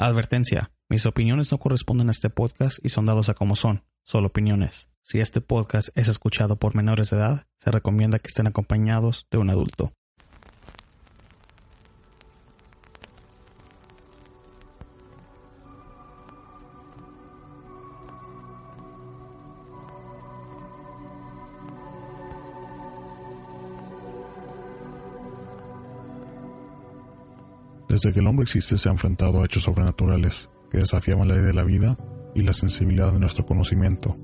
Advertencia. Mis opiniones no corresponden a este podcast y son dados a como son, solo opiniones. Si este podcast es escuchado por menores de edad, se recomienda que estén acompañados de un adulto. Desde que el hombre existe se ha enfrentado a hechos sobrenaturales que desafiaban la ley de la vida y la sensibilidad de nuestro conocimiento.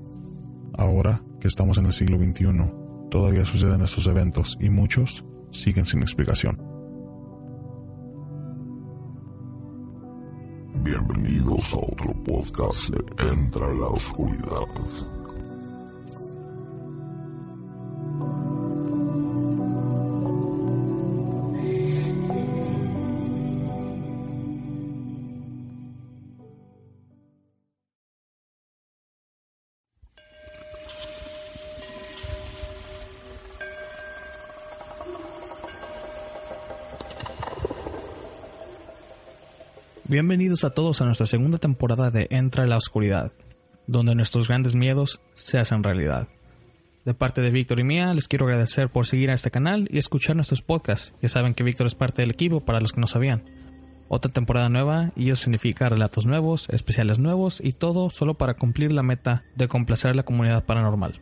Ahora que estamos en el siglo XXI, todavía suceden estos eventos y muchos siguen sin explicación. Bienvenidos a otro podcast de Entra la Oscuridad. Bienvenidos a todos a nuestra segunda temporada de Entra la Oscuridad, donde nuestros grandes miedos se hacen realidad. De parte de Víctor y mía, les quiero agradecer por seguir a este canal y escuchar nuestros podcasts. Ya saben que Víctor es parte del equipo para los que no sabían. Otra temporada nueva y eso significa relatos nuevos, especiales nuevos y todo solo para cumplir la meta de complacer a la comunidad paranormal.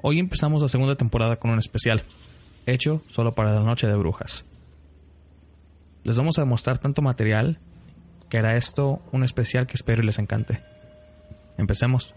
Hoy empezamos la segunda temporada con un especial, hecho solo para la noche de brujas. Les vamos a demostrar tanto material que era esto un especial que espero les encante. Empecemos.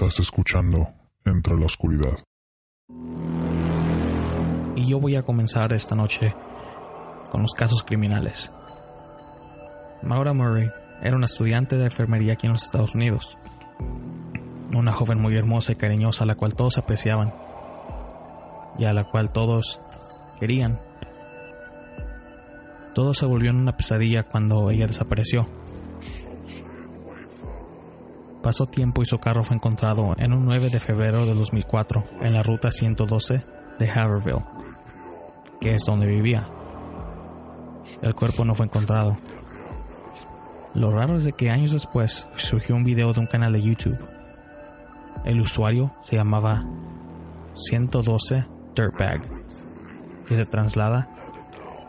Estás escuchando Entre la Oscuridad. Y yo voy a comenzar esta noche con los casos criminales. Maura Murray era una estudiante de enfermería aquí en los Estados Unidos. Una joven muy hermosa y cariñosa a la cual todos apreciaban y a la cual todos querían. Todo se volvió en una pesadilla cuando ella desapareció. Pasó tiempo y su carro fue encontrado en un 9 de febrero de 2004 en la ruta 112 de Haverville, que es donde vivía. El cuerpo no fue encontrado. Lo raro es de que años después surgió un video de un canal de YouTube. El usuario se llamaba 112 Dirtbag, que se traslada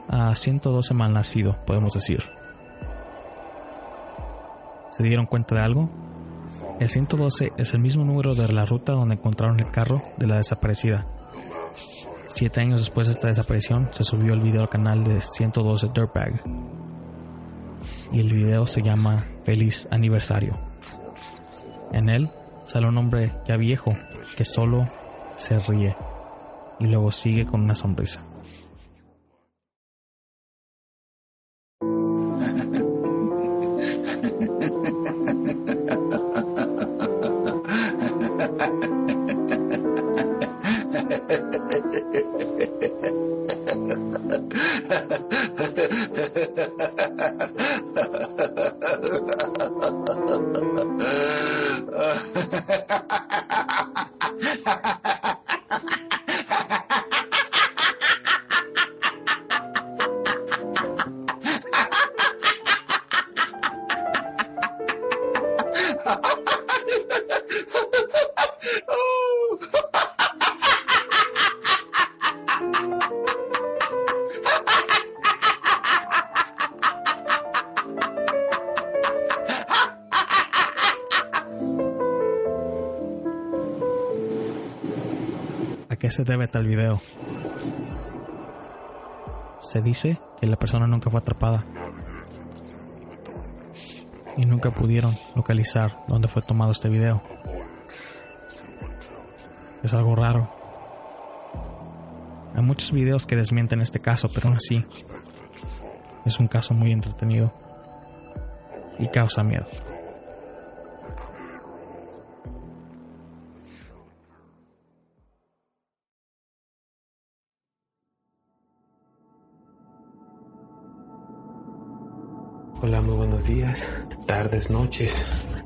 a 112 malnacido, podemos decir. ¿Se dieron cuenta de algo? El 112 es el mismo número de la ruta donde encontraron el carro de la desaparecida. Siete años después de esta desaparición, se subió el video al canal de 112 Dirtbag. Y el video se llama Feliz Aniversario. En él sale un hombre ya viejo que solo se ríe y luego sigue con una sonrisa. ¿A qué se debe tal video? Se dice que la persona nunca fue atrapada y nunca pudieron localizar dónde fue tomado este video. Es algo raro. Hay muchos videos que desmienten este caso, pero aún así es un caso muy entretenido y causa miedo. Días, tardes, noches.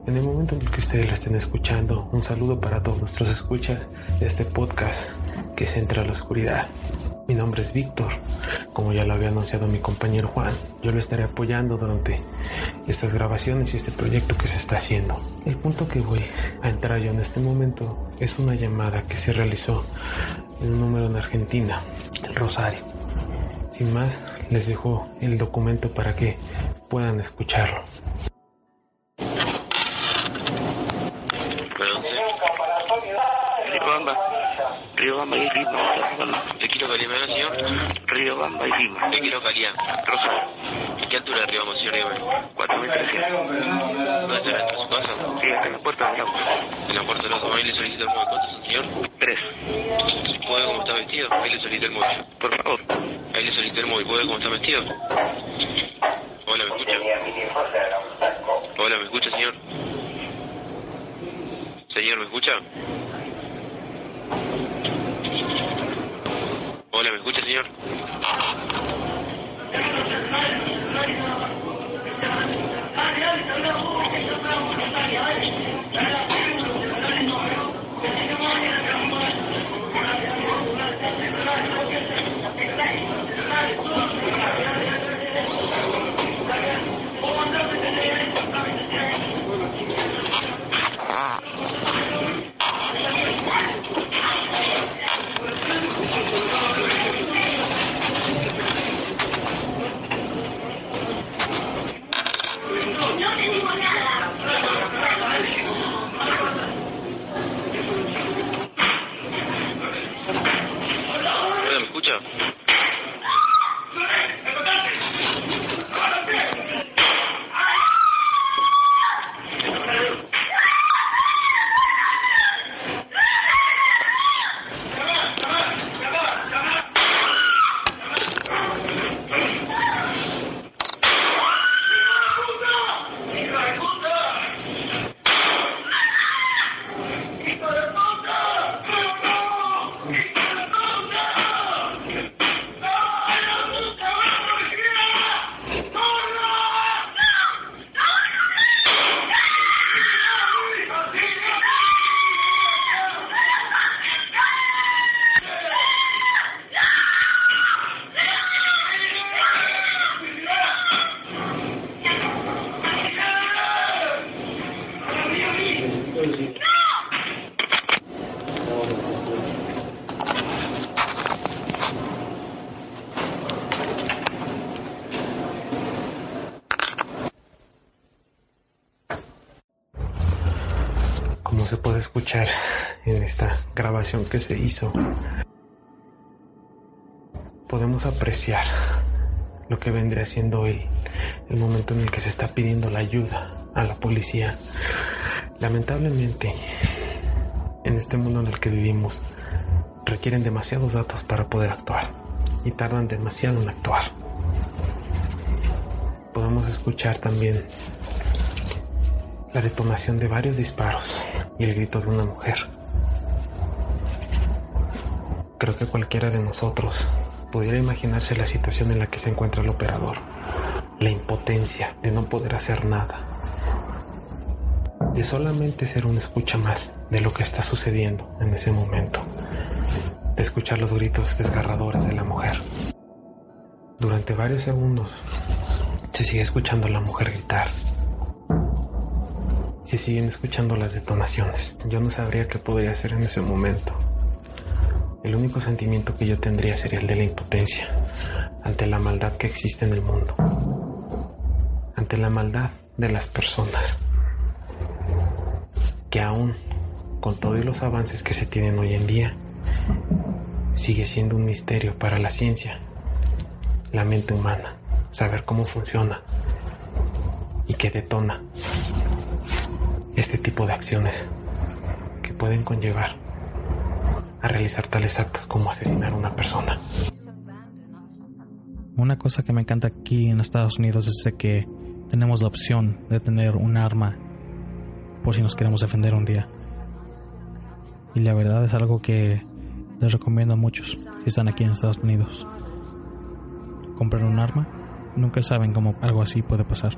En el momento en el que ustedes lo estén escuchando, un saludo para todos nuestros escuchas de este podcast que se entra a la oscuridad. Mi nombre es Víctor, como ya lo había anunciado mi compañero Juan. Yo lo estaré apoyando durante estas grabaciones y este proyecto que se está haciendo. El punto que voy a entrar yo en este momento es una llamada que se realizó en un número en Argentina, el Rosario. Sin más, les dejo el documento para que puedan escucharlo. Bamba y Lima. Te quiero Calián, señor. Bamba y Lima. Te quiero Calián. Rosa. ¿Qué altura arribamos, señor Río? Cuatro metros. ¿Dónde está en su casa? Sí, está en la puerta del auto. En la puerta del auto. Ahí le solicito el móvil. ¿Cuántos, señor? Tres. ¿Puede ver cómo está vestido? Ahí le solicito el móvil. Por favor. Ahí le solicito el móvil. ¿Puede ver cómo está vestido? Hola, ¿me escucha? Hola, ¿me escucha, señor? Señor, ¿me escucha? Hola, ¿me escucha, señor? Ah. Como se puede escuchar en esta grabación que se hizo, podemos apreciar lo que vendría siendo hoy el momento en el que se está pidiendo la ayuda a la policía. Lamentablemente, en este mundo en el que vivimos, requieren demasiados datos para poder actuar y tardan demasiado en actuar. Podemos escuchar también la detonación de varios disparos y el grito de una mujer. Creo que cualquiera de nosotros pudiera imaginarse la situación en la que se encuentra el operador, la impotencia de no poder hacer nada, de solamente ser un escucha más de lo que está sucediendo en ese momento, de escuchar los gritos desgarradores de la mujer. Durante varios segundos se sigue escuchando a la mujer gritar. Se siguen escuchando las detonaciones. Yo no sabría qué podría hacer en ese momento. El único sentimiento que yo tendría sería el de la impotencia ante la maldad que existe en el mundo, ante la maldad de las personas, que aún con todos los avances que se tienen hoy en día, sigue siendo un misterio para la ciencia, la mente humana, saber cómo funciona y qué detona este tipo de acciones que pueden conllevar a realizar tales actos como asesinar a una persona. Una cosa que me encanta aquí en Estados Unidos es de que tenemos la opción de tener un arma por si nos queremos defender un día. Y la verdad es algo que les recomiendo a muchos si están aquí en Estados Unidos. Comprar un arma Nunca saben cómo algo así puede pasar.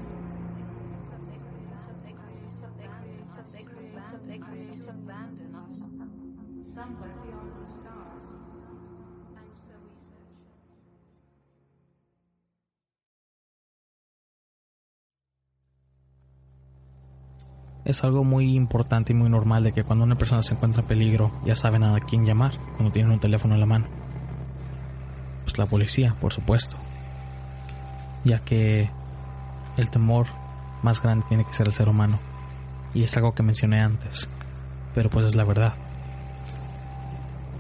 Es algo muy importante y muy normal de que cuando una persona se encuentra en peligro ya saben a quién llamar cuando tienen un teléfono en la mano. Pues la policía, por supuesto. Ya que el temor más grande tiene que ser el ser humano. Y es algo que mencioné antes. Pero pues es la verdad.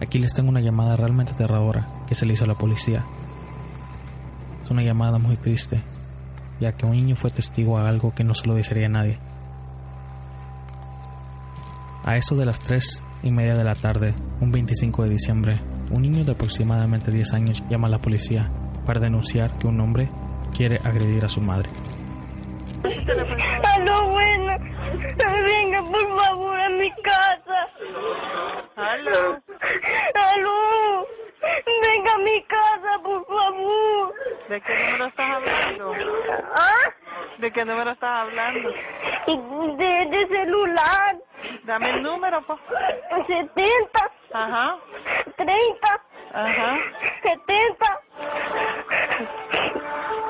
Aquí les tengo una llamada realmente aterradora que se le hizo a la policía. Es una llamada muy triste, ya que un niño fue testigo a algo que no se lo desearía a nadie. A eso de las 3 y media de la tarde, un 25 de diciembre, un niño de aproximadamente 10 años llama a la policía para denunciar que un hombre quiere agredir a su madre. Aló, bueno. Venga, por favor, a mi casa. Aló. Aló. Venga a mi casa, por favor. ¿De qué número estás hablando? ¿Ah? ¿De qué número estás hablando? De, de celular. Dame el número, pues. 70, Ajá, 30, ajá. 70.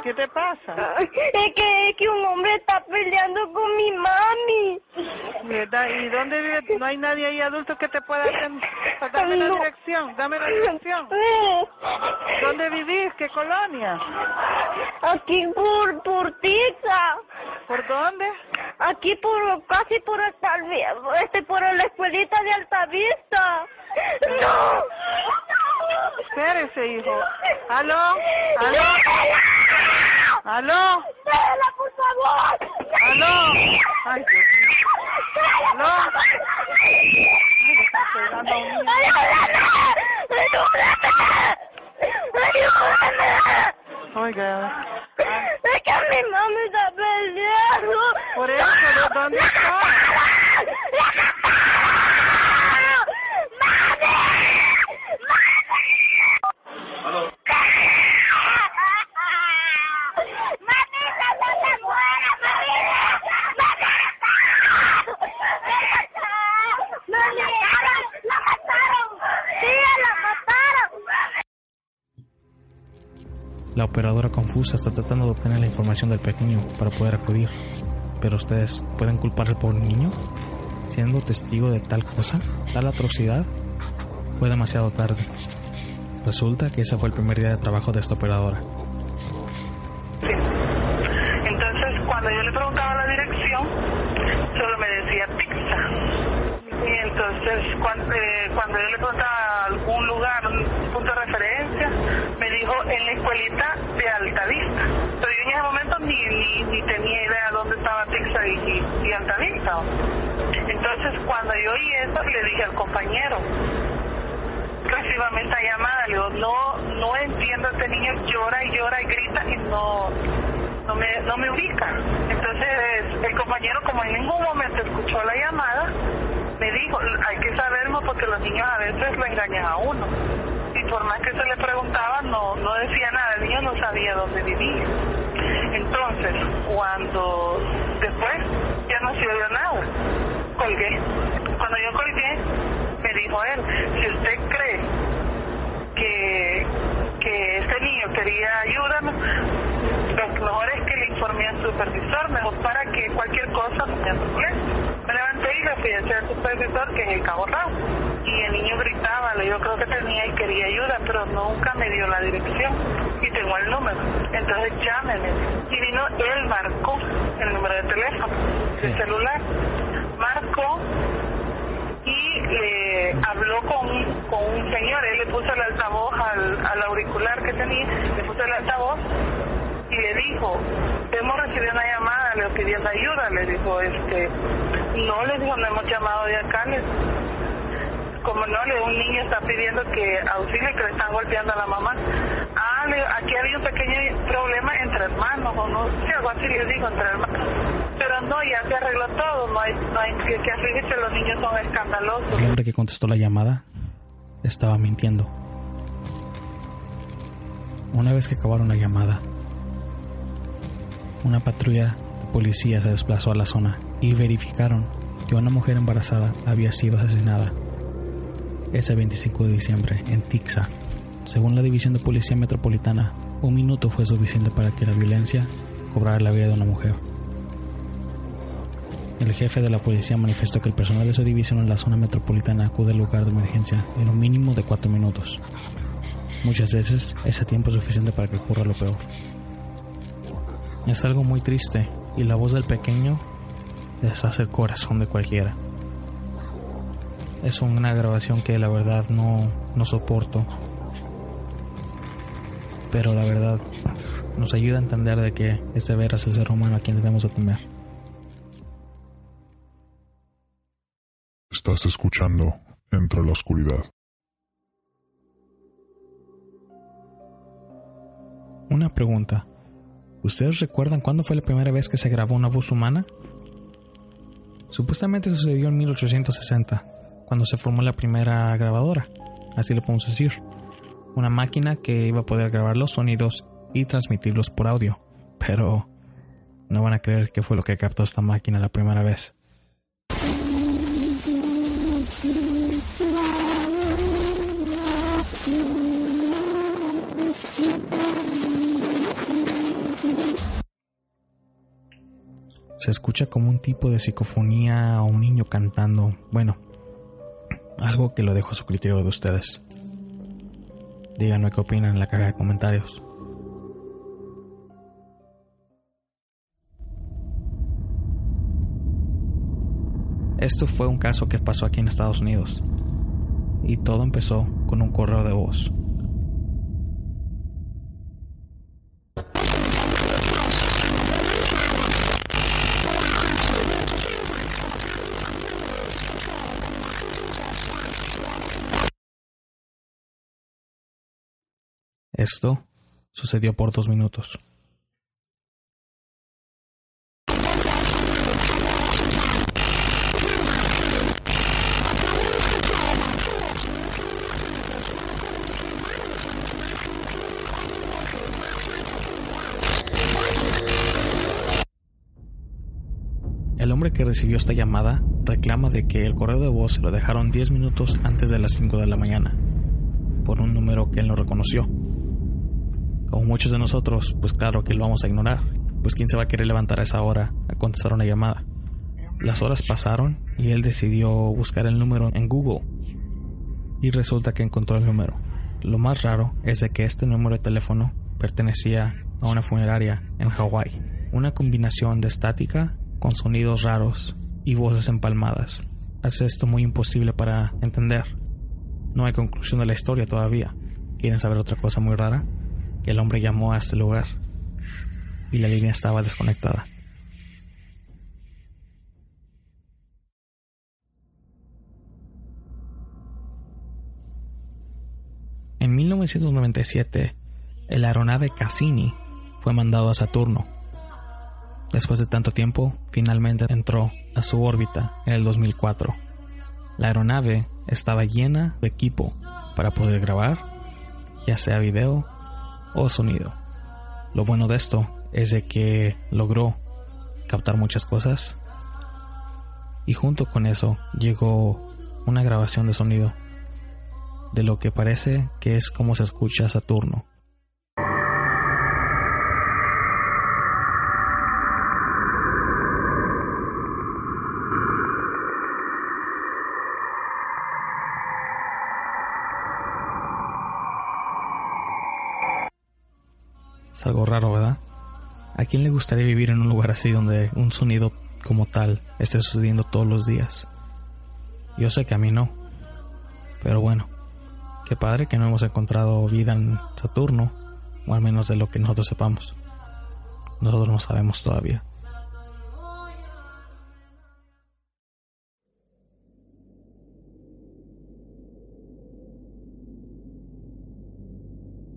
¿Qué te pasa? Es que, es que un hombre está peleando con mi mami. ¿Verdad? ¿Y dónde vive? No hay nadie ahí adulto que te pueda Dame la dirección, dame la dirección. ¿Dónde vivís? ¿Qué colonia? Aquí por, por Tiza. ¿Por dónde? Aquí por, casi por Altavi- este, por la escuelita de Altavista. No. Espérese, hijo. ¿Aló? ¿Aló? ¿Aló? Déjala, por favor. ¿Aló? Ay, Dios mío. ¿Aló? Ay, le está pegando a un niño. Oiga, ah, Es que mi mami está peleando. Por eso, ¿de dónde está? La operadora confusa está tratando de obtener la información del pequeño para poder acudir. Pero ustedes pueden culpar al pobre niño siendo testigo de tal cosa, tal atrocidad. Fue demasiado tarde. Resulta que ese fue el primer día de trabajo de esta operadora. Entonces, cuando yo le preguntaba la dirección, solo me decía pizza. Y entonces, cuando, eh, dije al compañero, recíbame esta llamada. Le digo, no, no entiendo, este niño llora y llora y grita y no, no me, no me ubica. Entonces el compañero como en ningún momento escuchó la llamada, me dijo, hay que saberlo porque los niños a veces lo engañan a uno. Y por más que se le preguntaba, no, no decía nada, el niño no sabía dónde vivía. Entonces, cuando después ya no se oyó nada, colgué. Si usted cree que, que este niño quería ayudarnos, lo mejor es que le informé al supervisor, mejor para que cualquier cosa. Me levanté y le fui a decir al supervisor que es el cabo Raúl. Y el niño gritaba, le- yo creo que tenía y quería ayuda, pero nunca me dio la dirección. Y tengo el número. Entonces llámeme. Y vino, él marcó el número de teléfono, de celular. Marcó y le habló con, con un señor, él le puso el altavoz al, al auricular que tenía, le puso el altavoz y le dijo, hemos recibido una llamada, le pidiendo ayuda, le dijo, este, no, le dijo, no hemos llamado de acá, le- como no, le, un niño está pidiendo que auxilio, que le están golpeando a la mamá. Ah, le- aquí había un pequeño problema entre hermanos, o no sé, algo así le dijo, entre hermanos. No, ya se arregló todo, no hay, no hay que, que afligirse, los niños son escandalosos. El hombre que contestó la llamada estaba mintiendo. Una vez que acabaron la llamada, una patrulla de policía se desplazó a la zona y verificaron que una mujer embarazada había sido asesinada ese 25 de diciembre en Tixa. Según la División de Policía Metropolitana, un minuto fue suficiente para que la violencia cobrara la vida de una mujer. El jefe de la policía manifestó que el personal de su división en la zona metropolitana acude al lugar de emergencia en un mínimo de cuatro minutos. Muchas veces ese tiempo es suficiente para que ocurra lo peor. Es algo muy triste y la voz del pequeño deshace el corazón de cualquiera. Es una grabación que la verdad no, no soporto. Pero la verdad nos ayuda a entender de que este veras es el ser humano a quien debemos de Estás escuchando Entre la Oscuridad. Una pregunta. ¿Ustedes recuerdan cuándo fue la primera vez que se grabó una voz humana? Supuestamente sucedió en 1860, cuando se formó la primera grabadora, así lo podemos decir. Una máquina que iba a poder grabar los sonidos y transmitirlos por audio. Pero no van a creer que fue lo que captó esta máquina la primera vez. Se escucha como un tipo de psicofonía o un niño cantando. Bueno, algo que lo dejo a su criterio de ustedes. Díganme qué opinan en la caja de comentarios. Esto fue un caso que pasó aquí en Estados Unidos. Y todo empezó con un correo de voz. Esto sucedió por dos minutos. El hombre que recibió esta llamada reclama de que el correo de voz se lo dejaron 10 minutos antes de las 5 de la mañana, por un número que él no reconoció. Como muchos de nosotros, pues claro que lo vamos a ignorar, pues quién se va a querer levantar a esa hora a contestar una llamada. Las horas pasaron y él decidió buscar el número en Google y resulta que encontró el número. Lo más raro es de que este número de teléfono pertenecía a una funeraria en Hawái. Una combinación de estática con sonidos raros y voces empalmadas hace esto muy imposible para entender. No hay conclusión de la historia todavía. ¿Quieren saber otra cosa muy rara? El hombre llamó a este lugar y la línea estaba desconectada. En 1997, el aeronave Cassini fue mandado a Saturno. Después de tanto tiempo, finalmente entró a su órbita en el 2004. La aeronave estaba llena de equipo para poder grabar, ya sea video o sonido. Lo bueno de esto es de que logró captar muchas cosas y junto con eso llegó una grabación de sonido de lo que parece que es como se escucha Saturno. Algo raro, ¿verdad? ¿A quién le gustaría vivir en un lugar así donde un sonido como tal esté sucediendo todos los días? Yo sé que a mí no. Pero bueno, qué padre que no hemos encontrado vida en Saturno, o al menos de lo que nosotros sepamos. Nosotros no sabemos todavía.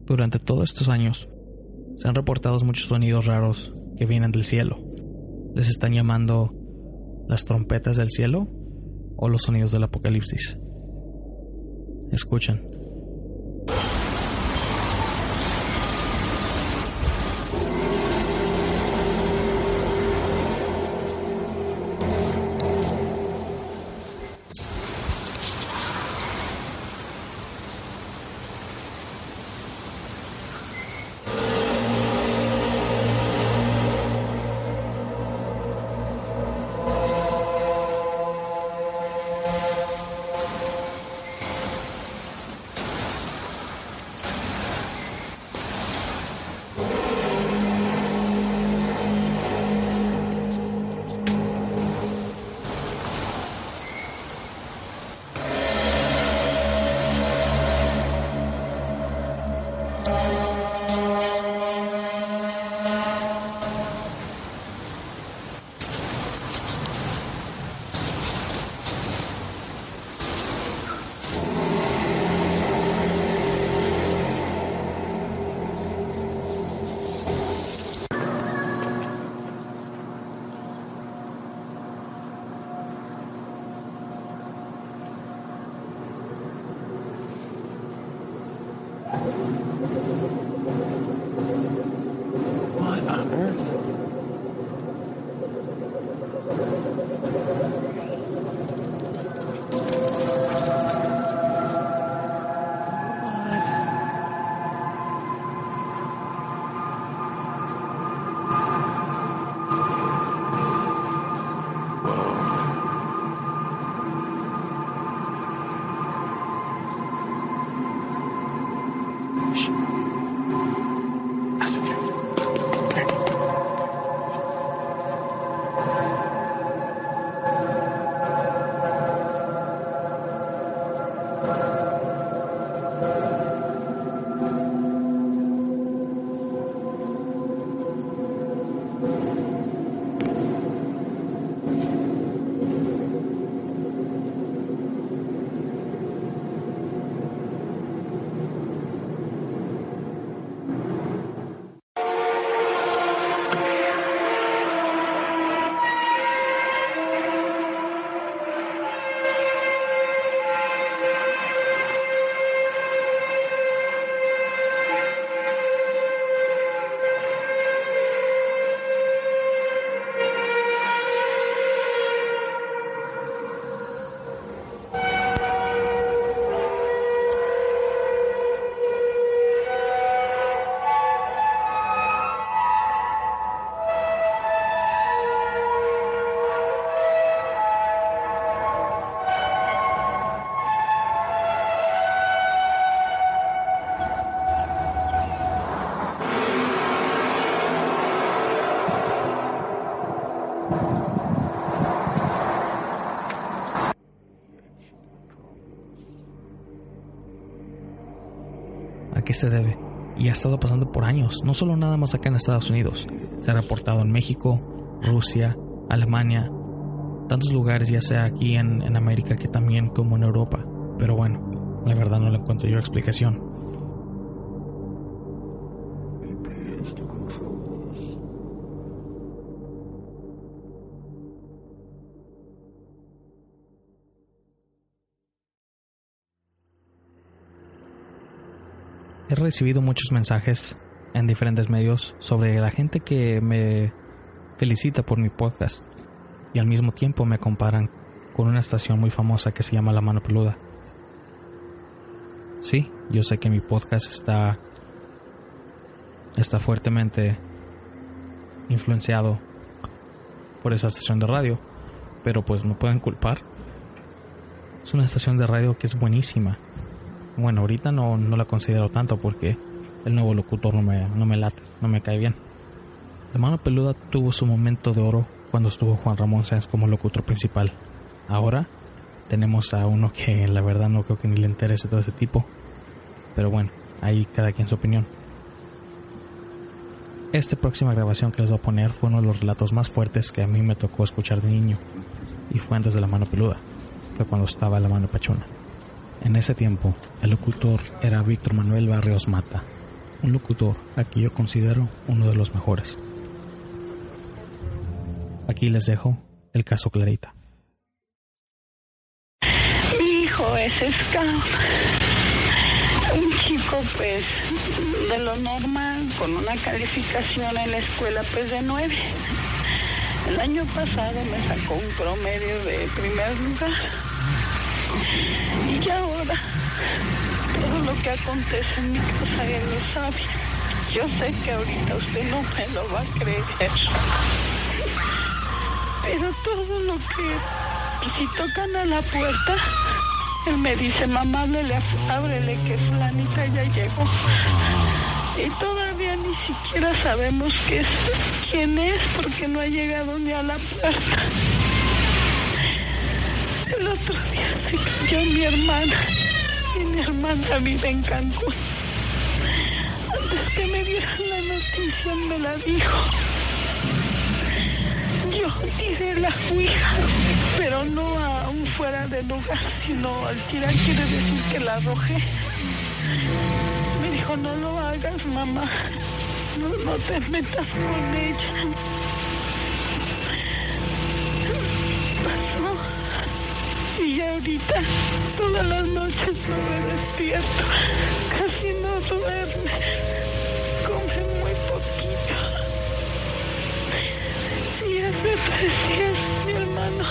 Durante todos estos años, se han reportado muchos sonidos raros que vienen del cielo. Les están llamando las trompetas del cielo o los sonidos del apocalipsis. Escuchen. Se debe? Y ha estado pasando por años, no solo nada más acá en Estados Unidos. Se ha reportado en México, Rusia, Alemania, tantos lugares, ya sea aquí en, en América que también como en Europa. Pero bueno, la verdad no le encuentro yo explicación. Recibido muchos mensajes en diferentes medios sobre la gente que me felicita por mi podcast y al mismo tiempo me comparan con una estación muy famosa que se llama La Mano Peluda. Sí, yo sé que mi podcast está está fuertemente influenciado por esa estación de radio, pero pues no pueden culpar. Es una estación de radio que es buenísima. Bueno, ahorita no, no la considero tanto porque el nuevo locutor no me, no me late, no me cae bien. La mano peluda tuvo su momento de oro cuando estuvo Juan Ramón Sáenz como locutor principal. Ahora tenemos a uno que la verdad no creo que ni le interese todo ese tipo. Pero bueno, ahí cada quien su opinión. Esta próxima grabación que les voy a poner fue uno de los relatos más fuertes que a mí me tocó escuchar de niño. Y fue antes de la mano peluda. Fue cuando estaba la mano pachona. En ese tiempo, el locutor era Víctor Manuel Barrios Mata, un locutor a quien yo considero uno de los mejores. Aquí les dejo el caso Clarita. Mi hijo es scout. Un chico, pues, de lo normal, con una calificación en la escuela, pues, de nueve. El año pasado me sacó un promedio de primer lugar. Y ahora, todo lo que acontece en mi casa, él lo sabe. Yo sé que ahorita usted no me lo va a creer. Pero todo lo que, si tocan a la puerta, él me dice, mamá, ábrele, ábrele que fulanita ya llegó. Y todavía ni siquiera sabemos quién es porque no ha llegado ni a la puerta. El otro día se cayó mi hermana y mi hermana vive en Cancún. Antes que me dieran la noticia me la dijo. Yo tiré la ouija, pero no a un fuera de lugar, sino al quiere decir que la arrojé. Me dijo, no lo hagas, mamá. No, no te metas con ella. Todas las noches no me despierto, casi no duerme, come muy poquito. Y tres días mi hermano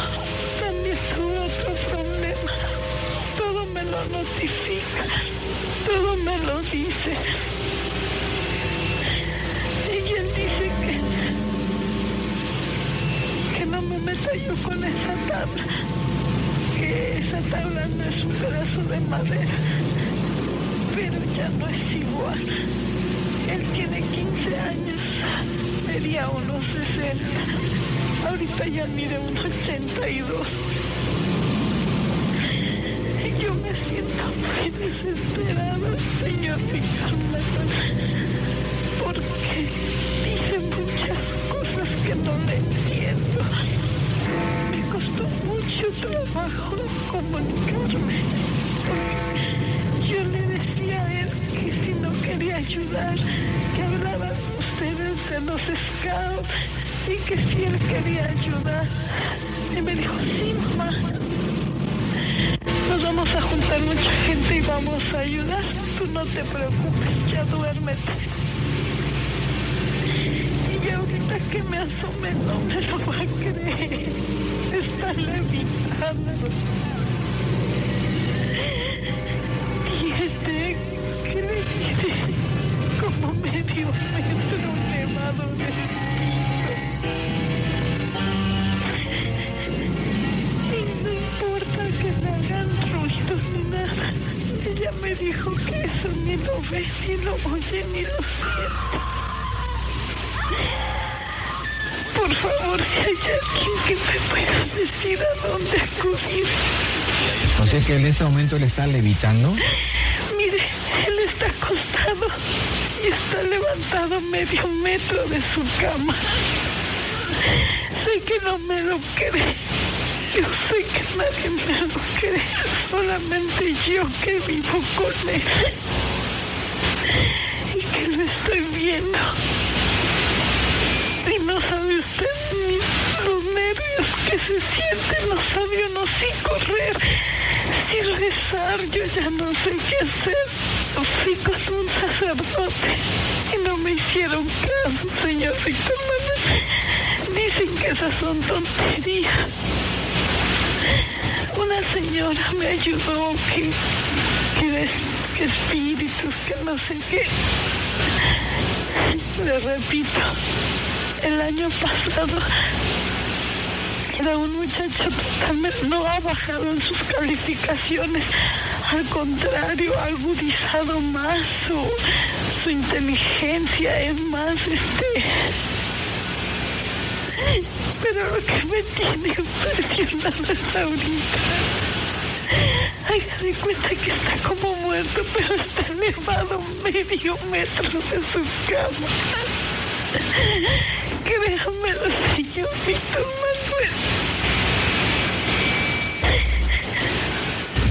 también tuvo otro problema. Todo me lo notifica, todo me lo dice. Y él dice que, que no me meta yo con esa tabla, esa tabla no es un pedazo de madera, pero ya no es igual. Él tiene 15 años, medía unos 60, ahorita ya mide unos 82. Y yo me siento muy desesperada, señor Manuel, porque dice muchas cosas que no le entiendo. Me costó mucho trabajo yo le decía a él que si no quería ayudar, que hablaban ustedes de los scouts y que si él quería ayudar. Y me dijo, sí, mamá, nos vamos a juntar mucha gente y vamos a ayudar. Tú no te preocupes, ya duérmete. Y ahorita que me asome no me lo va a creer. Está levitando. Me dijo que eso ni lo ve, ni lo oye, ni lo siente. Por favor, si hay alguien que me pueda decir a dónde acudir. O sea que en este momento él está levitando. Mire, él está acostado y está levantado medio metro de su cama. Sé que no me lo cree. Yo sé que nadie me lo cree. Solamente yo que vivo con él. Y que lo estoy viendo. Y no sabe usted ni los nervios que se sienten. No sabe uno si correr, si rezar. Yo ya no sé qué hacer. Fui con un sacerdote y no me hicieron caso, señor Víctor Manuel. Dicen que esas son tonterías. Una señora me ayudó que, que, que espíritus, que no sé qué. Le repito, el año pasado era un muchacho totalmente, no ha bajado en sus calificaciones, al contrario, ha agudizado más su, su inteligencia, es más, este... Pero lo que me tiene impresionado es ahorita. Haga de cuenta que está como muerto, pero está elevado medio metro de su cama. Créamelo, señor Víctor Manuel.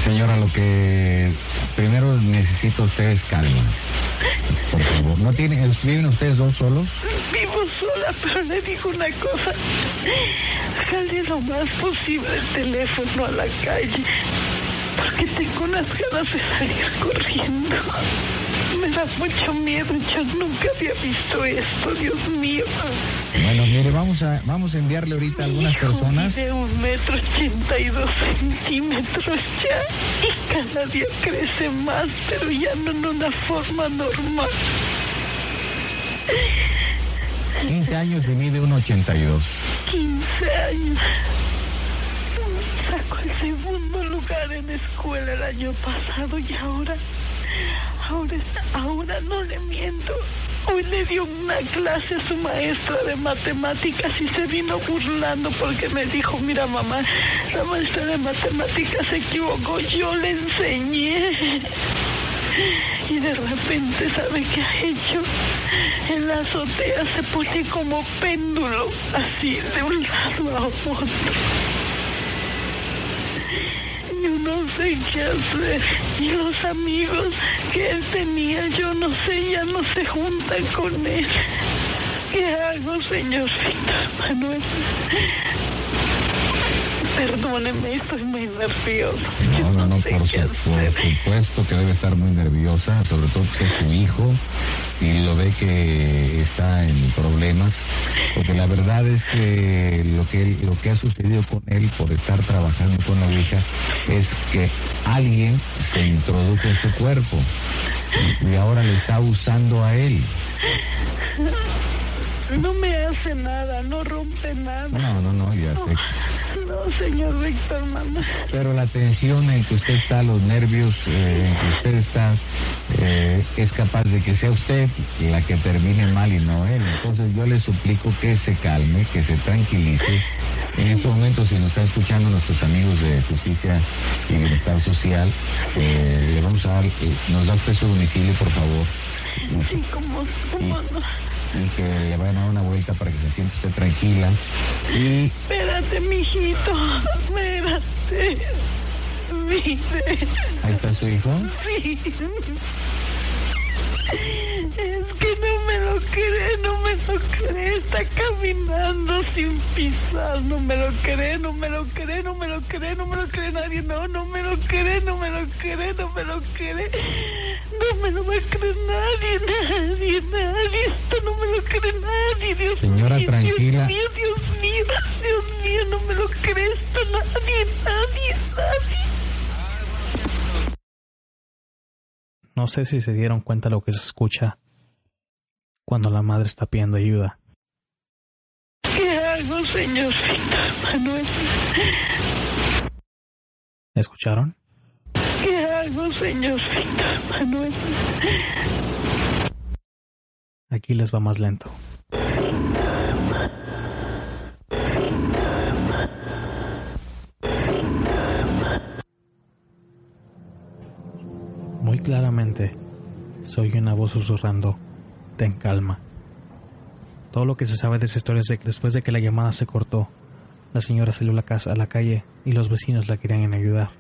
Señora, lo que primero necesita usted es calma. Por favor. ¿No tiene, ¿Viven ustedes dos solos? Vivo sola, pero le digo una cosa. Jale lo más posible el teléfono a la calle. Porque tengo unas ganas de salir corriendo. Da mucho miedo. Yo nunca había visto esto, Dios mío. Bueno, mire, vamos a, vamos a enviarle ahorita a algunas Hijo, personas. mide un metro ochenta y dos centímetros ya. Y cada día crece más, pero ya no en una forma normal. 15 años y mide 1,82. 15 años. Sacó el segundo lugar en escuela el año pasado y ahora, ahora, ahora no le miento. Hoy le dio una clase a su maestra de matemáticas y se vino burlando porque me dijo, mira mamá, la maestra de matemáticas se equivocó, yo le enseñé. Y de repente, ¿sabe qué ha hecho? En la azotea se pone como péndulo, así, de un lado a otro. Yo no sé qué hacer. Y los amigos que él tenía, yo no sé, ya no se juntan con él. ¿Qué hago, señor Víctor Manuel? Perdóneme, estoy muy nerviosa. No, no, no, por, su- por supuesto que debe estar muy nerviosa, sobre todo que es su hijo y lo ve que está en problemas, porque la verdad es que lo que lo que ha sucedido con él por estar trabajando con la Ouija es que alguien se introdujo en su cuerpo y, y ahora le está usando a él. No me hace nada, no rompe nada. No, no, no, ya sé. No, señor Víctor, mamá. Pero la tensión en que usted está, los nervios eh, en que usted está, eh, es capaz de que sea usted la que termine mal y no él. Entonces yo le suplico que se calme, que se tranquilice. En estos momentos, si nos están escuchando nuestros amigos de Justicia y Bienestar Social, eh, le vamos a dar, nos da usted su domicilio, por favor. Sí, como, como no. Y que le vayan a dar una vuelta para que se sienta usted tranquila. Y Espérate, mijito. Espérate. Viste. ahí está su hijo. Sí. Es que no me lo cree, no lo cree. Está caminando sin pisar. No me lo cree, no me lo cree, no me lo cree, no me lo cree nadie. No, no me lo cree, no me lo cree, no me lo cree. No me lo va a creer nadie, nadie, nadie. Esto no me lo cree nadie, Dios Señora, mío. tranquila. Dios mío, Dios mío, Dios mío, no me lo cree esto nadie, nadie, nadie. No sé si se dieron cuenta lo que se escucha cuando la madre está pidiendo ayuda. ¿Qué hago, señor Víctor Manuel? ¿Escucharon? ¿Qué hago, señor Víctor Manuel? Aquí les va más lento. Muy claramente se oye una voz susurrando, ten calma. Todo lo que se sabe de esa historia es que después de que la llamada se cortó, la señora salió la casa a la calle y los vecinos la querían ayudar.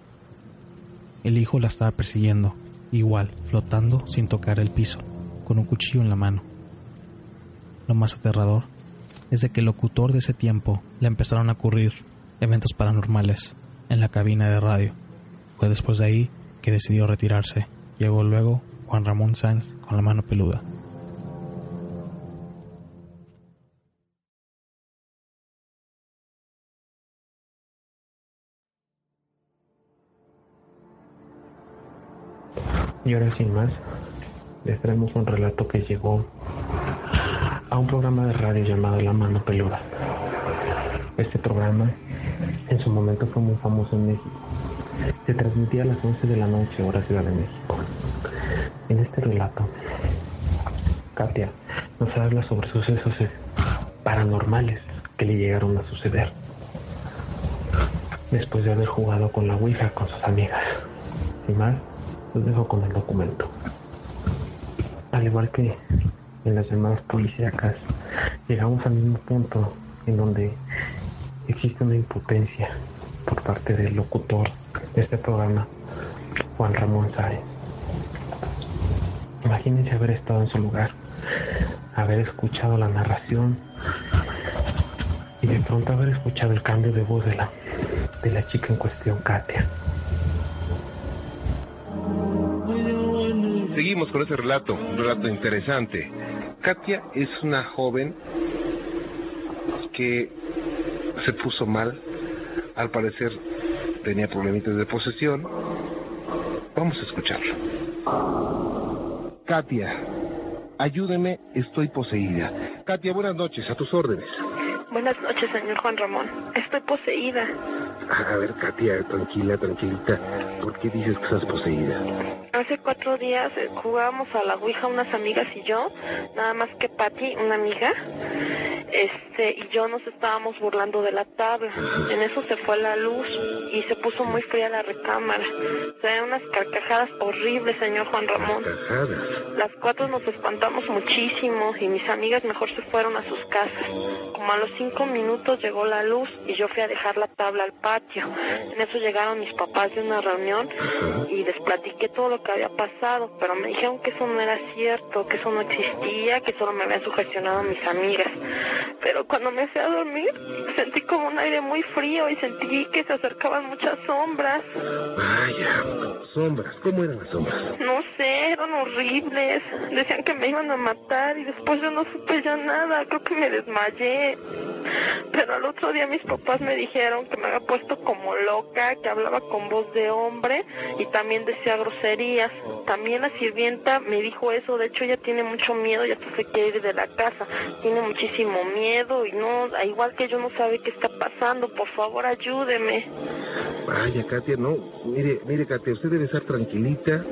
El hijo la estaba persiguiendo, igual, flotando sin tocar el piso, con un cuchillo en la mano. Lo más aterrador es de que el locutor de ese tiempo le empezaron a ocurrir eventos paranormales en la cabina de radio. Fue después de ahí que decidió retirarse. Llegó luego Juan Ramón Sanz con la mano peluda. Y ahora sin más, les traemos un relato que llegó a un programa de radio llamado La Mano Peluda. Este programa en su momento fue muy famoso en México. Se transmitía a las 11 de la noche, hora Ciudad de México. En este relato, Katia nos habla sobre sucesos eh, paranormales que le llegaron a suceder después de haber jugado con la Ouija con sus amigas. Sin más, los dejo con el documento. Al igual que en las llamadas policíacas, llegamos al mismo punto en donde existe una impotencia por parte del locutor de este programa, Juan Ramón Sáenz. Imagínense haber estado en su lugar, haber escuchado la narración y de pronto haber escuchado el cambio de voz de la, de la chica en cuestión, Katia. Seguimos con ese relato, un relato interesante. Katia es una joven que se puso mal, al parecer tenía problemitas de posesión. Vamos a escucharlo. Katia, ayúdeme, estoy poseída. Katia, buenas noches, a tus órdenes. Buenas noches, señor Juan Ramón. Estoy poseída. A ver, Katia, tranquila, tranquilita. ¿Por qué dices que estás poseída? Hace cuatro días eh, jugábamos a la Ouija unas amigas y yo, nada más que Patty, una amiga, este, y yo nos estábamos burlando de la tabla. En eso se fue la luz y se puso muy fría la recámara. Se ven unas carcajadas horribles, señor Juan Ramón. Las cuatro nos espantamos muchísimo y mis amigas mejor se fueron a sus casas. Como a los cinco minutos llegó la luz y yo fui a dejar la tabla al patio. En eso llegaron mis papás de una reunión y les platiqué todo lo que había pasado, pero me dijeron que eso no era cierto, que eso no existía, que solo me habían sugestionado mis amigas. Pero cuando me fui a dormir sentí como un aire muy frío y sentí que se acercaban muchas sombras. Vaya, sombras. ¿Cómo eran las sombras? No sé, eran horribles. Decían que me iban a matar y después yo no supe ya nada. Creo que me desmayé. Pero al otro día mis papás me dijeron que me había puesto como loca, que hablaba con voz de hombre y también decía groserías. También la sirvienta me dijo eso. De hecho, ella tiene mucho miedo y hasta se quiere ir de la casa. Tiene muchísimo miedo y no, igual que yo no sabe qué está pasando. Por favor, ayúdeme. Vaya, Katia, no. Mire, mire, Katia, usted debe estar tranquilita.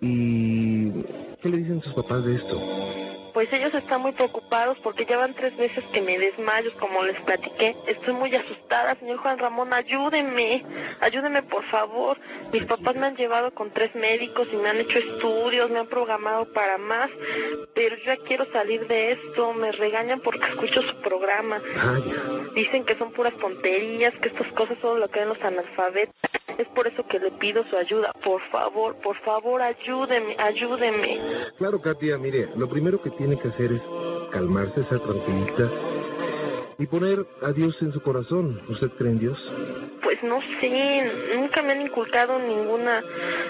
¿Y qué le dicen sus papás de esto? Pues ellos están muy preocupados porque llevan tres meses que me desmayo, como les platiqué. Estoy muy asustada, señor Juan Ramón, ayúdeme, ayúdeme por favor. Mis papás me han llevado con tres médicos y me han hecho estudios, me han programado para más, pero yo ya quiero salir de esto. Me regañan porque escucho su programa. Dicen que son puras tonterías, que estas cosas solo lo creen los analfabetos. Es por eso que le pido su ayuda. Por favor, por favor, ayúdeme, ayúdeme. Claro, Katia, mire, lo primero que tiene que hacer es calmarse, ser tranquilita y poner a Dios en su corazón. ¿Usted cree en Dios? Pues no sé, nunca me han inculcado ninguna.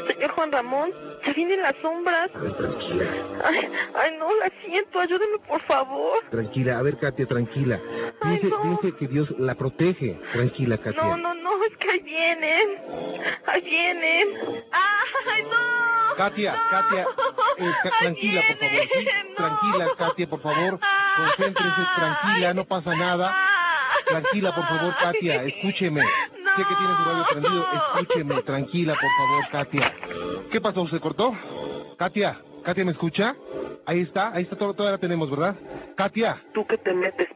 Señor Juan Ramón, se vienen las sombras. A ver, tranquila. Ay, ay, no, la siento, ayúdeme por favor. Tranquila, a ver, Katia, tranquila. Ay, Piense, no. piense que Dios la protege. Tranquila, Katia. No, no, no, es que ahí vienen. Ahí vienen. ¡Ay, no! Katia, Katia, eh, ca- tranquila, por favor. ¿sí? Tranquila, Katia, por favor. Concéntrese, tranquila, no pasa nada. Tranquila, por favor, Katia, escúcheme. Sé que tiene su radio prendido, escúcheme, tranquila, por favor, Katia. ¿Qué pasó? ¿Se cortó? Katia, Katia, ¿me escucha? Ahí está, ahí está, todo, todavía la tenemos, ¿verdad? Katia. ¿Tú qué te metes?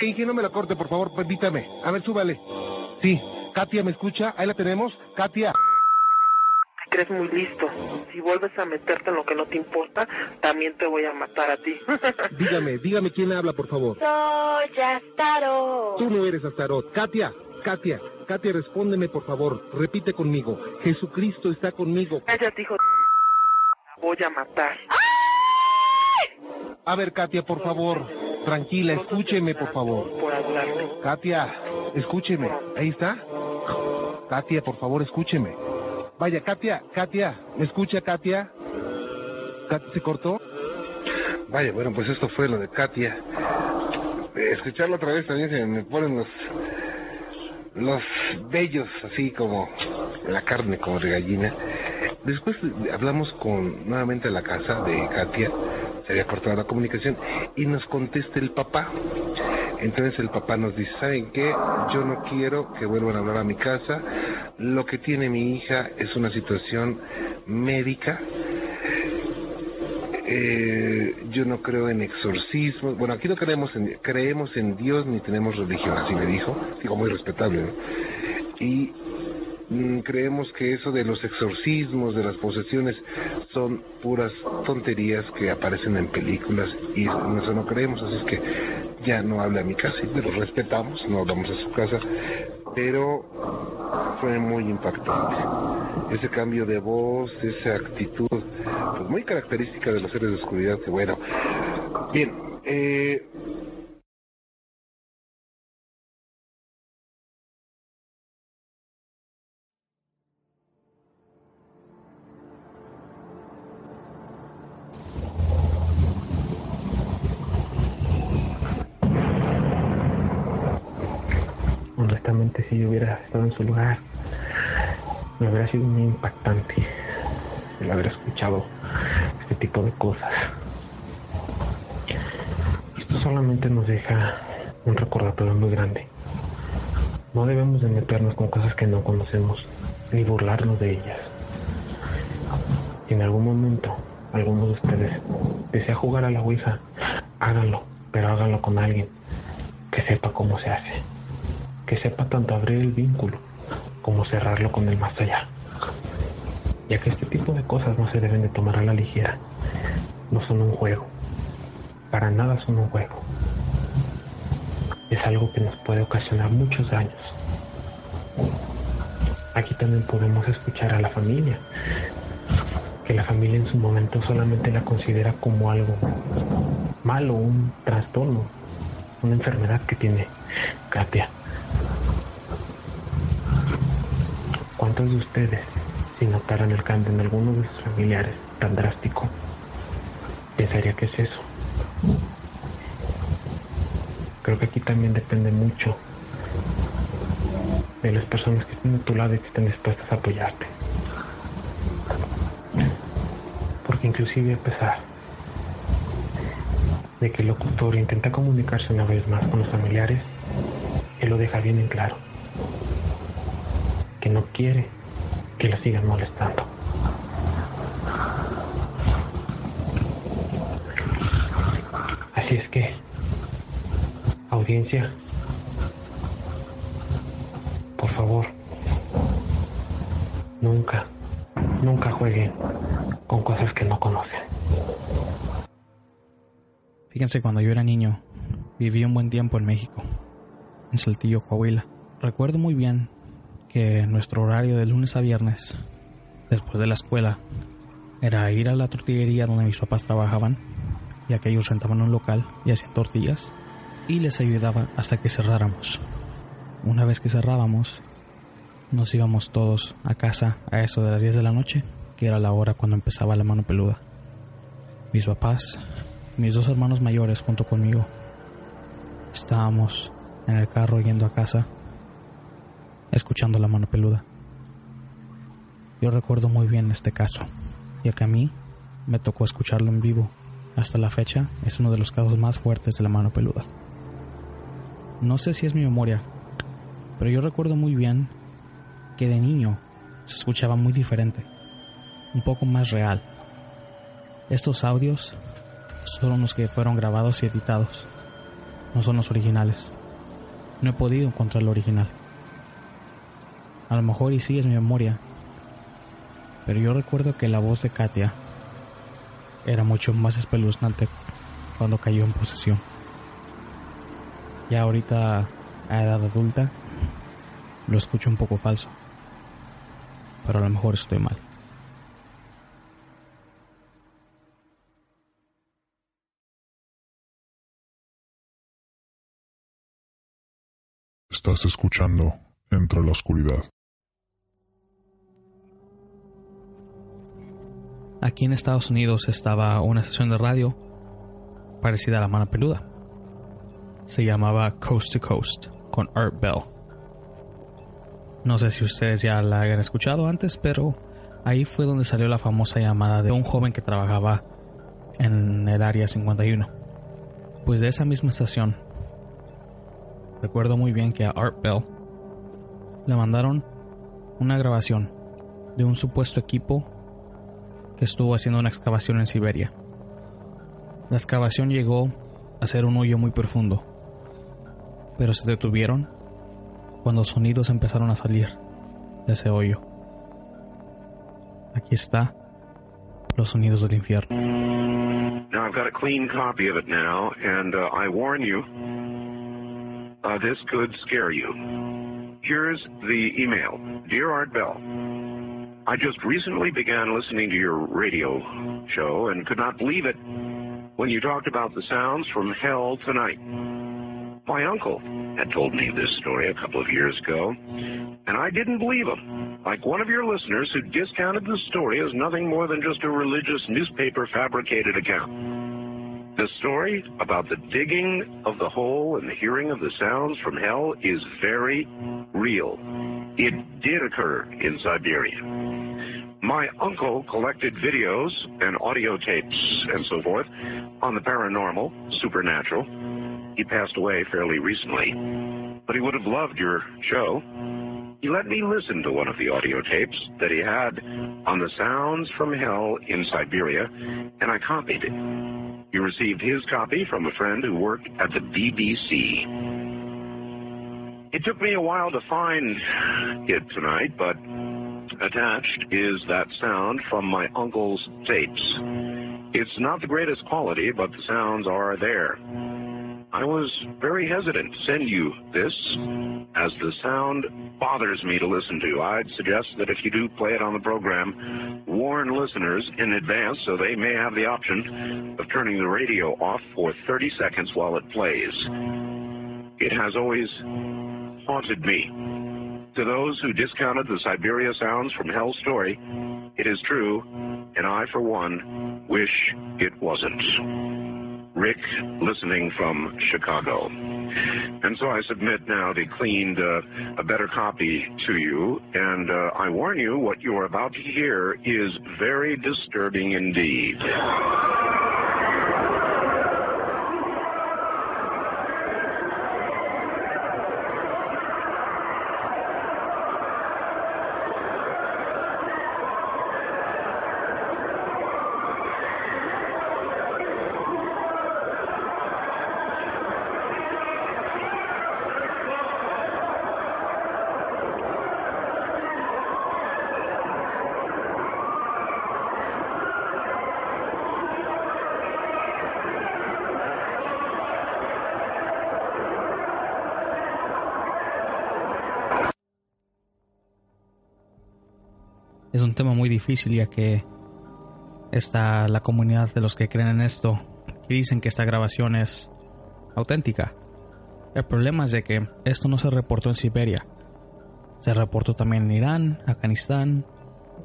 Inge, no me la corte, por favor, permítame. A ver, súbale. Sí, Katia, ¿me escucha? Ahí la tenemos. Katia. Te crees muy listo. Si vuelves a meterte en lo que no te importa, también te voy a matar a ti. Dígame, dígame quién habla, por favor. Soy Astaro. Tú no eres Astarot. Katia, Katia, Katia, respóndeme, por favor. Repite conmigo. Jesucristo está conmigo. Cállate, hijo de... La voy a matar. A ver, Katia, por favor. Tranquila, escúcheme, por favor. Katia, escúcheme. Ahí está. Katia, por favor, escúcheme. Vaya, Katia, Katia, ¿me escucha, Katia? ¿Katia se cortó? Vaya, bueno, pues esto fue lo de Katia. Escucharlo otra vez también se me ponen los los vellos así como la carne como de gallina. Después hablamos con nuevamente a la casa de Katia, se había cortado la comunicación y nos contesta el papá. Entonces el papá nos dice, ¿saben qué? Yo no quiero que vuelvan a hablar a mi casa. Lo que tiene mi hija es una situación médica. Eh, yo no creo en exorcismos. Bueno, aquí no creemos en, creemos en Dios ni tenemos religión, así me dijo. Digo, muy respetable, ¿no? Y mm, creemos que eso de los exorcismos, de las posesiones, son puras tonterías que aparecen en películas y eso no creemos. Así es que ya no habla a mi casa lo respetamos, no hablamos a su casa. Pero fue muy impactante. Ese cambio de voz, esa actitud, pues muy característica de los seres de oscuridad, que bueno. Bien, eh, lugar, me hubiera sido muy impactante el haber escuchado este tipo de cosas. Esto solamente nos deja un recordatorio muy grande. No debemos de meternos con cosas que no conocemos, ni burlarnos de ellas. Si en algún momento alguno de ustedes desea jugar a la Ouija, háganlo, pero háganlo con alguien que sepa cómo se hace que sepa tanto abrir el vínculo como cerrarlo con el más allá. Ya que este tipo de cosas no se deben de tomar a la ligera. No son un juego. Para nada son un juego. Es algo que nos puede ocasionar muchos daños. Aquí también podemos escuchar a la familia. Que la familia en su momento solamente la considera como algo malo, un trastorno. una enfermedad que tiene Katia. ¿Cuántos de ustedes, si notaran el cambio en alguno de sus familiares tan drástico, pensaría que es eso? Creo que aquí también depende mucho de las personas que estén a tu lado y que estén dispuestas a apoyarte. Porque inclusive a pesar de que el locutor intenta comunicarse una vez más con los familiares, él lo deja bien en claro, no quiere que lo sigan molestando. Así es que, audiencia, por favor, nunca, nunca jueguen con cosas que no conocen. Fíjense, cuando yo era niño, viví un buen tiempo en México, en Saltillo, Coahuila. Recuerdo muy bien que nuestro horario de lunes a viernes, después de la escuela, era ir a la tortillería donde mis papás trabajaban, ya que ellos rentaban un local y hacían tortillas, y les ayudaba hasta que cerráramos. Una vez que cerrábamos, nos íbamos todos a casa a eso de las 10 de la noche, que era la hora cuando empezaba la mano peluda. Mis papás, mis dos hermanos mayores junto conmigo, estábamos en el carro yendo a casa, escuchando la mano peluda. Yo recuerdo muy bien este caso, ya que a mí me tocó escucharlo en vivo. Hasta la fecha es uno de los casos más fuertes de la mano peluda. No sé si es mi memoria, pero yo recuerdo muy bien que de niño se escuchaba muy diferente, un poco más real. Estos audios son los que fueron grabados y editados, no son los originales. No he podido encontrar el original. A lo mejor y sí es mi memoria, pero yo recuerdo que la voz de Katia era mucho más espeluznante cuando cayó en posesión. Ya ahorita a edad adulta lo escucho un poco falso, pero a lo mejor estoy mal. Estás escuchando Entre la Oscuridad. Aquí en Estados Unidos estaba una estación de radio parecida a la mano peluda. Se llamaba Coast to Coast con Art Bell. No sé si ustedes ya la hayan escuchado antes, pero ahí fue donde salió la famosa llamada de un joven que trabajaba en el área 51. Pues de esa misma estación, recuerdo muy bien que a Art Bell le mandaron una grabación de un supuesto equipo que estuvo haciendo una excavación en Siberia. La excavación llegó a ser un hoyo muy profundo, pero se detuvieron cuando sonidos empezaron a salir de ese hoyo. Aquí está los sonidos del infierno. Now I've got a clean copy of it now, and uh, I warn you, uh, this could scare you. Here's the email. Dear Art Bell, I just recently began listening to your radio show and could not believe it when you talked about the sounds from hell tonight. My uncle had told me this story a couple of years ago, and I didn't believe him. Like one of your listeners who discounted the story as nothing more than just a religious newspaper fabricated account. The story about the digging of the hole and the hearing of the sounds from hell is very real. It did occur in Siberia. My uncle collected videos and audio tapes and so forth on the paranormal, supernatural. He passed away fairly recently, but he would have loved your show. He let me listen to one of the audio tapes that he had on the sounds from hell in Siberia, and I copied it. He received his copy from a friend who worked at the BBC. It took me a while to find it tonight, but attached is that sound from my uncle's tapes. It's not the greatest quality, but the sounds are there. I was very hesitant to send you this, as the sound bothers me to listen to. I'd suggest that if you do play it on the program, warn listeners in advance so they may have the option of turning the radio off for 30 seconds while it plays. It has always haunted me. To those who discounted the Siberia sounds from Hell's Story, it is true, and I, for one, wish it wasn't. Rick, listening from Chicago. And so I submit now the cleaned, uh, a better copy to you, and uh, I warn you, what you are about to hear is very disturbing indeed. Tema muy difícil ya que está la comunidad de los que creen en esto y dicen que esta grabación es auténtica. El problema es de que esto no se reportó en Siberia. Se reportó también en Irán, Afganistán,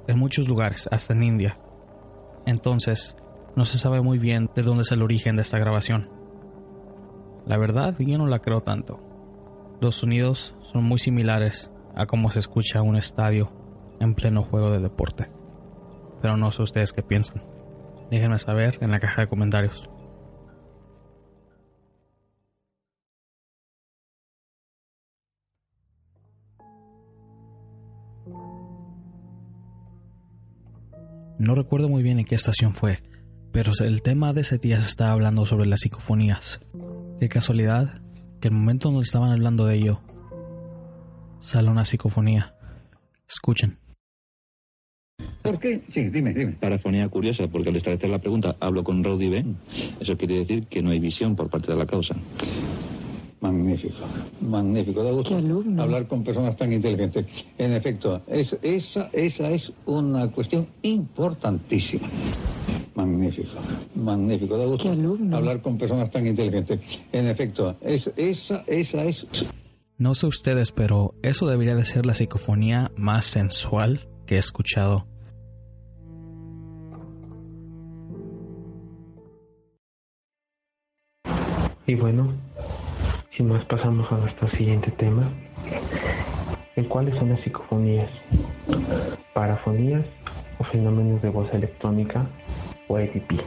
en muchos lugares, hasta en India. Entonces, no se sabe muy bien de dónde es el origen de esta grabación. La verdad, yo no la creo tanto. Los sonidos son muy similares a cómo se escucha un estadio en pleno juego de deporte. Pero no sé ustedes qué piensan. Déjenme saber en la caja de comentarios. No recuerdo muy bien en qué estación fue, pero el tema de ese día se estaba hablando sobre las psicofonías. Qué casualidad que el momento donde estaban hablando de ello, sale una psicofonía. Escuchen. ¿Por qué? Sí, dime, dime. Parafonía curiosa, porque al establecer la pregunta, hablo con Rowdy Ben. Eso quiere decir que no hay visión por parte de la causa. Magnífico, magnífico. Da gusto hablar con personas tan inteligentes. En efecto, es, esa, esa es una cuestión importantísima. Magnífico, magnífico. Da gusto hablar con personas tan inteligentes. En efecto, es, esa, esa es... No sé ustedes, pero eso debería de ser la psicofonía más sensual que he escuchado. Y bueno, sin más pasamos a nuestro siguiente tema, el cual son las psicofonías, parafonías o fenómenos de voz electrónica o EDP.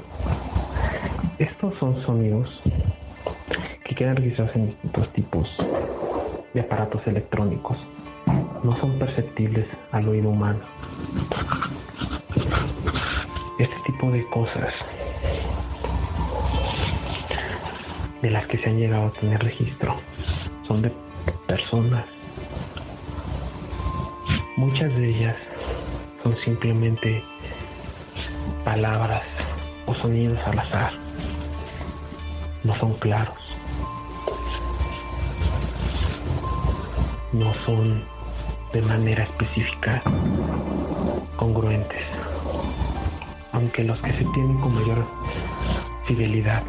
Estos son sonidos que quedan registrados en distintos tipos de aparatos electrónicos. No son perceptibles al oído humano. Este tipo de cosas de las que se han llegado a tener registro son de personas. Muchas de ellas son simplemente palabras o sonidos al azar. No son claros. No son de manera específica congruentes. Aunque los que se tienen con mayor fidelidad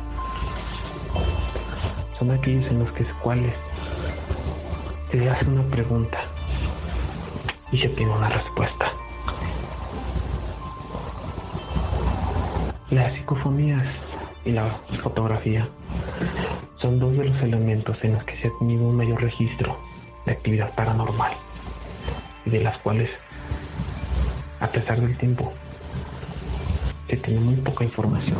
son aquellos en los que cuales se hace una pregunta y se tiene una respuesta. Las psicofonías y la fotografía son dos de los elementos en los que se ha tenido un mayor registro de actividad paranormal y de las cuales, a pesar del tiempo, se tiene muy poca información.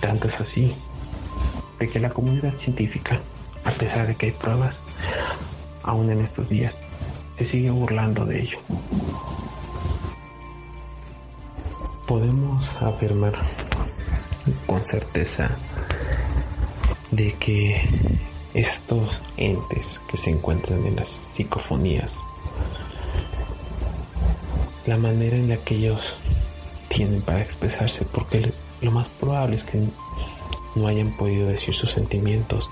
Tanto es así de que la comunidad científica, a pesar de que hay pruebas, aún en estos días, se sigue burlando de ello. Podemos afirmar con certeza de que estos entes que se encuentran en las psicofonías, la manera en la que ellos tienen para expresarse, porque lo más probable es que no hayan podido decir sus sentimientos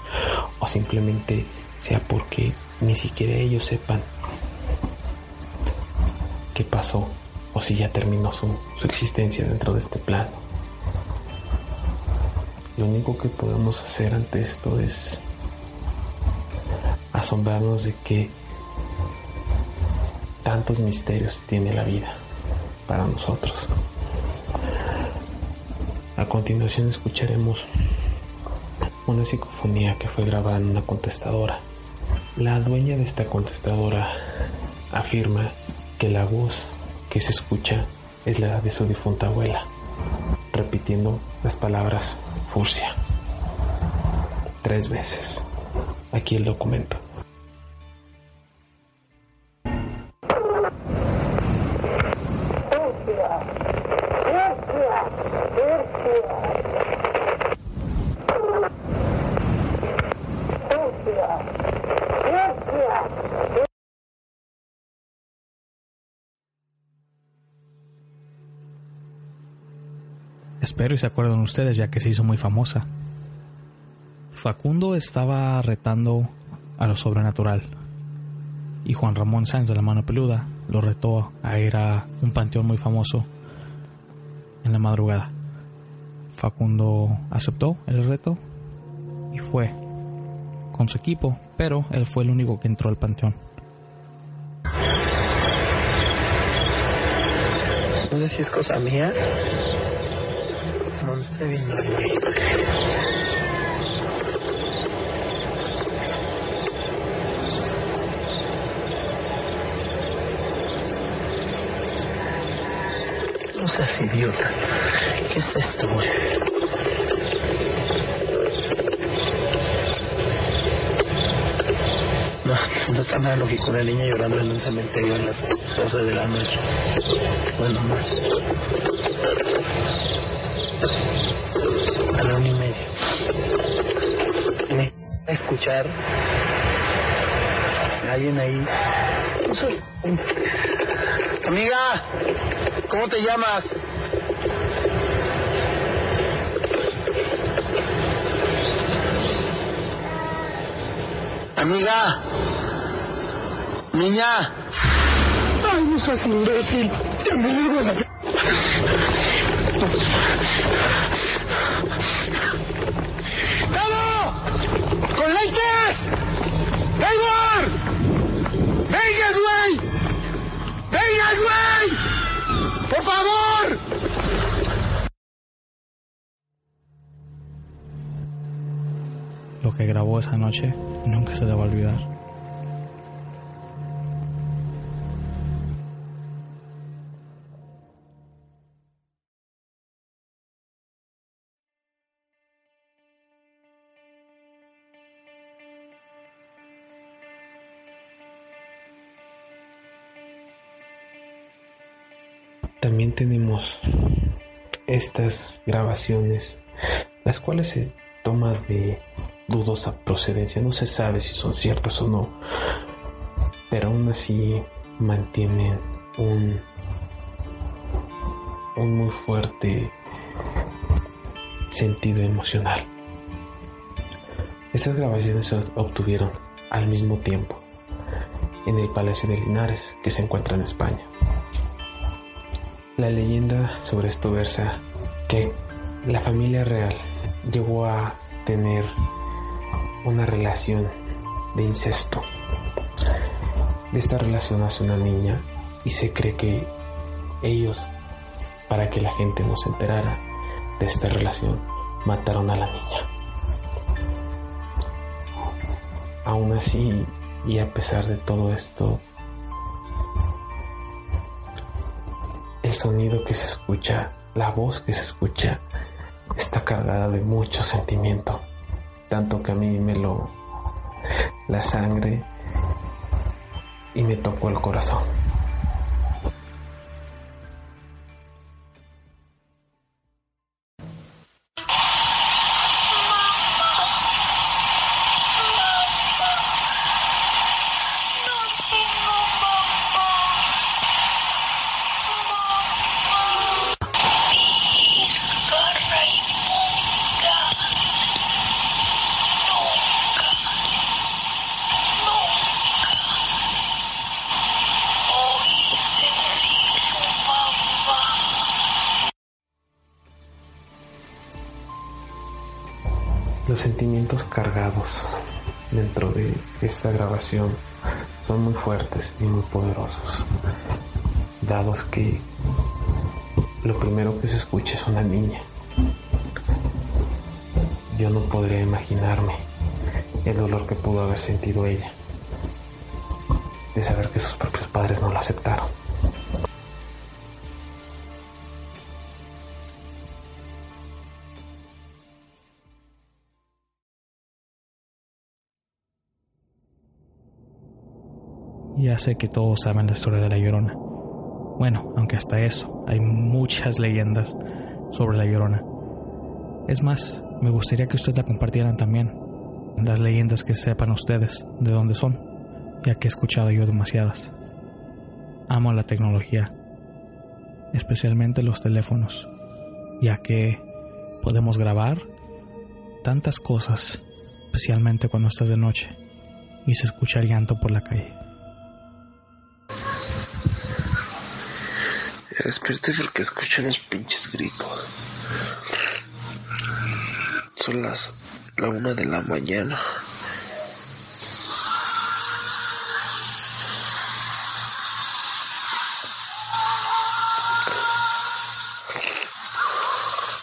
o simplemente sea porque ni siquiera ellos sepan qué pasó o si ya terminó su, su existencia dentro de este plano. Lo único que podemos hacer ante esto es asombrarnos de que tantos misterios tiene la vida para nosotros. A continuación escucharemos una psicofonía que fue grabada en una contestadora. La dueña de esta contestadora afirma que la voz que se escucha es la de su difunta abuela, repitiendo las palabras furcia tres veces. Aquí el documento. Espero y se acuerdan ustedes ya que se hizo muy famosa. Facundo estaba retando a lo sobrenatural y Juan Ramón Sáenz de la mano peluda lo retó a ir a un panteón muy famoso en la madrugada. Facundo aceptó el reto y fue con su equipo, pero él fue el único que entró al panteón. No sé si es cosa mía. Me estoy güey. No seas idiota. ¿Qué es esto, güey? No, no está nada lógico una niña llorando en un cementerio a las 12 de la noche. Bueno, más. Escuchar a alguien ahí. Seas- Amiga, ¿cómo te llamas? Amiga. Niña. Ay, no seas imbécil. Ya me digo la... ¡Vamos! ¡Con lentes! ¡Taylor! ¡Vengas, güey! ¡Vengas, güey! ¡Por favor! Lo que grabó esa noche nunca se le va a olvidar. Estas grabaciones, las cuales se toman de dudosa procedencia. No se sabe si son ciertas o no, pero aún así mantienen un, un muy fuerte sentido emocional. Estas grabaciones se obtuvieron al mismo tiempo en el Palacio de Linares, que se encuentra en España. La leyenda sobre esto versa que la familia real llegó a tener una relación de incesto. De esta relación nace una niña y se cree que ellos, para que la gente no se enterara de esta relación, mataron a la niña. Aún así, y a pesar de todo esto, sonido que se escucha, la voz que se escucha, está cargada de mucho sentimiento. Tanto que a mí me lo... la sangre y me tocó el corazón. Los sentimientos cargados dentro de esta grabación son muy fuertes y muy poderosos, dados que lo primero que se escucha es una niña. Yo no podría imaginarme el dolor que pudo haber sentido ella de saber que sus propios padres no la aceptaron. Ya sé que todos saben la historia de la Llorona. Bueno, aunque hasta eso, hay muchas leyendas sobre la Llorona. Es más, me gustaría que ustedes la compartieran también. Las leyendas que sepan ustedes de dónde son, ya que he escuchado yo demasiadas. Amo la tecnología, especialmente los teléfonos, ya que podemos grabar tantas cosas, especialmente cuando estás de noche y se escucha el llanto por la calle. Ya desperté porque escucho unos pinches gritos. Son las la una de la mañana.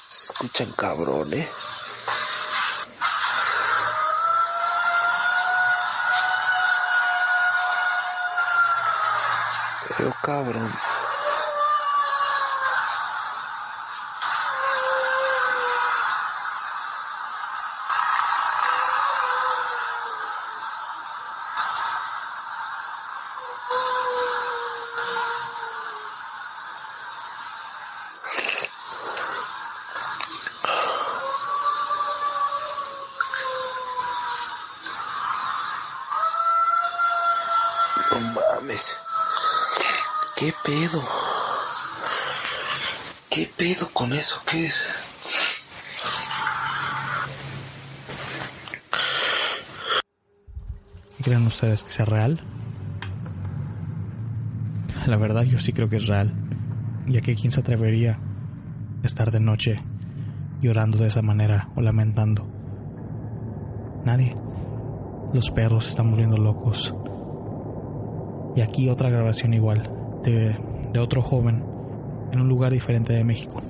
Se escuchan cabrones. Pero cabrón. Eso? ¿Qué es? ¿Creen ustedes que sea real? La verdad yo sí creo que es real, ya que quién se atrevería a estar de noche llorando de esa manera o lamentando. Nadie. Los perros están volviendo locos. Y aquí otra grabación igual, de otro joven en un lugar diferente de México.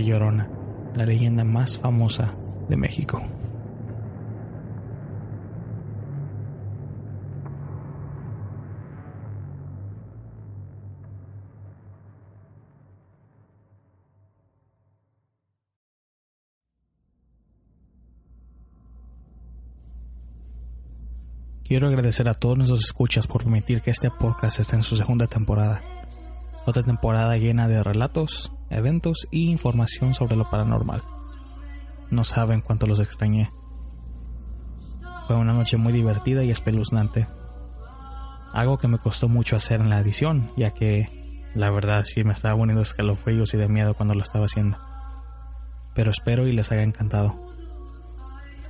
La Llorona, la leyenda más famosa de México. Quiero agradecer a todos nuestros escuchas por permitir que este podcast esté en su segunda temporada. Otra temporada llena de relatos, eventos y información sobre lo paranormal. No saben cuánto los extrañé. Fue una noche muy divertida y espeluznante. Algo que me costó mucho hacer en la edición, ya que La verdad sí me estaba poniendo escalofríos y de miedo cuando lo estaba haciendo. Pero espero y les haya encantado.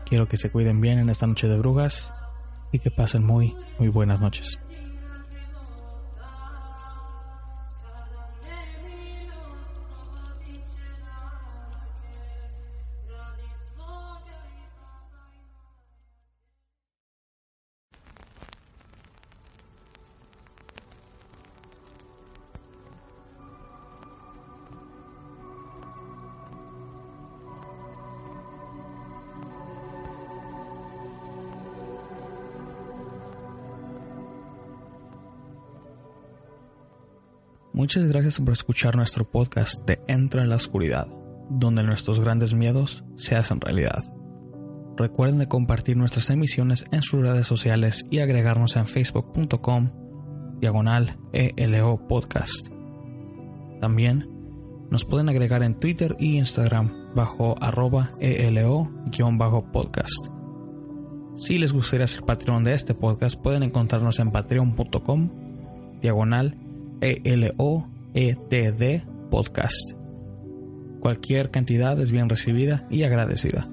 Quiero que se cuiden bien en esta noche de brujas y que pasen muy, muy buenas noches. Muchas gracias por escuchar nuestro podcast de Entra en la Oscuridad, donde nuestros grandes miedos se hacen realidad. Recuerden de compartir nuestras emisiones en sus redes sociales y agregarnos en facebook.com diagonal ELO podcast. También nos pueden agregar en Twitter y Instagram bajo arroba ELO-podcast. Si les gustaría ser patrón de este podcast, pueden encontrarnos en patreon.com diagonal e-L-O-E-T-D Podcast. Cualquier cantidad es bien recibida y agradecida.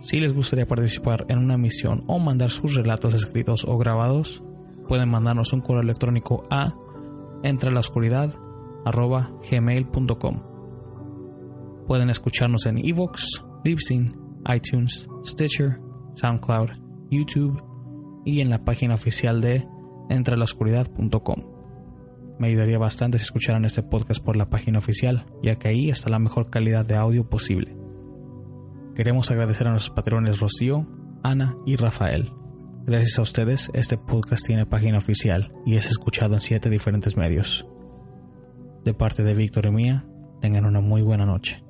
Si les gustaría participar en una misión o mandar sus relatos escritos o grabados, pueden mandarnos un correo electrónico a gmail.com Pueden escucharnos en Evox, Libsyn, iTunes, Stitcher, SoundCloud, YouTube y en la página oficial de entrelaoscuridad.com. Me ayudaría bastante si escucharan este podcast por la página oficial, ya que ahí está la mejor calidad de audio posible. Queremos agradecer a nuestros patrones Rocío, Ana y Rafael. Gracias a ustedes, este podcast tiene página oficial y es escuchado en siete diferentes medios. De parte de Víctor y mía, tengan una muy buena noche.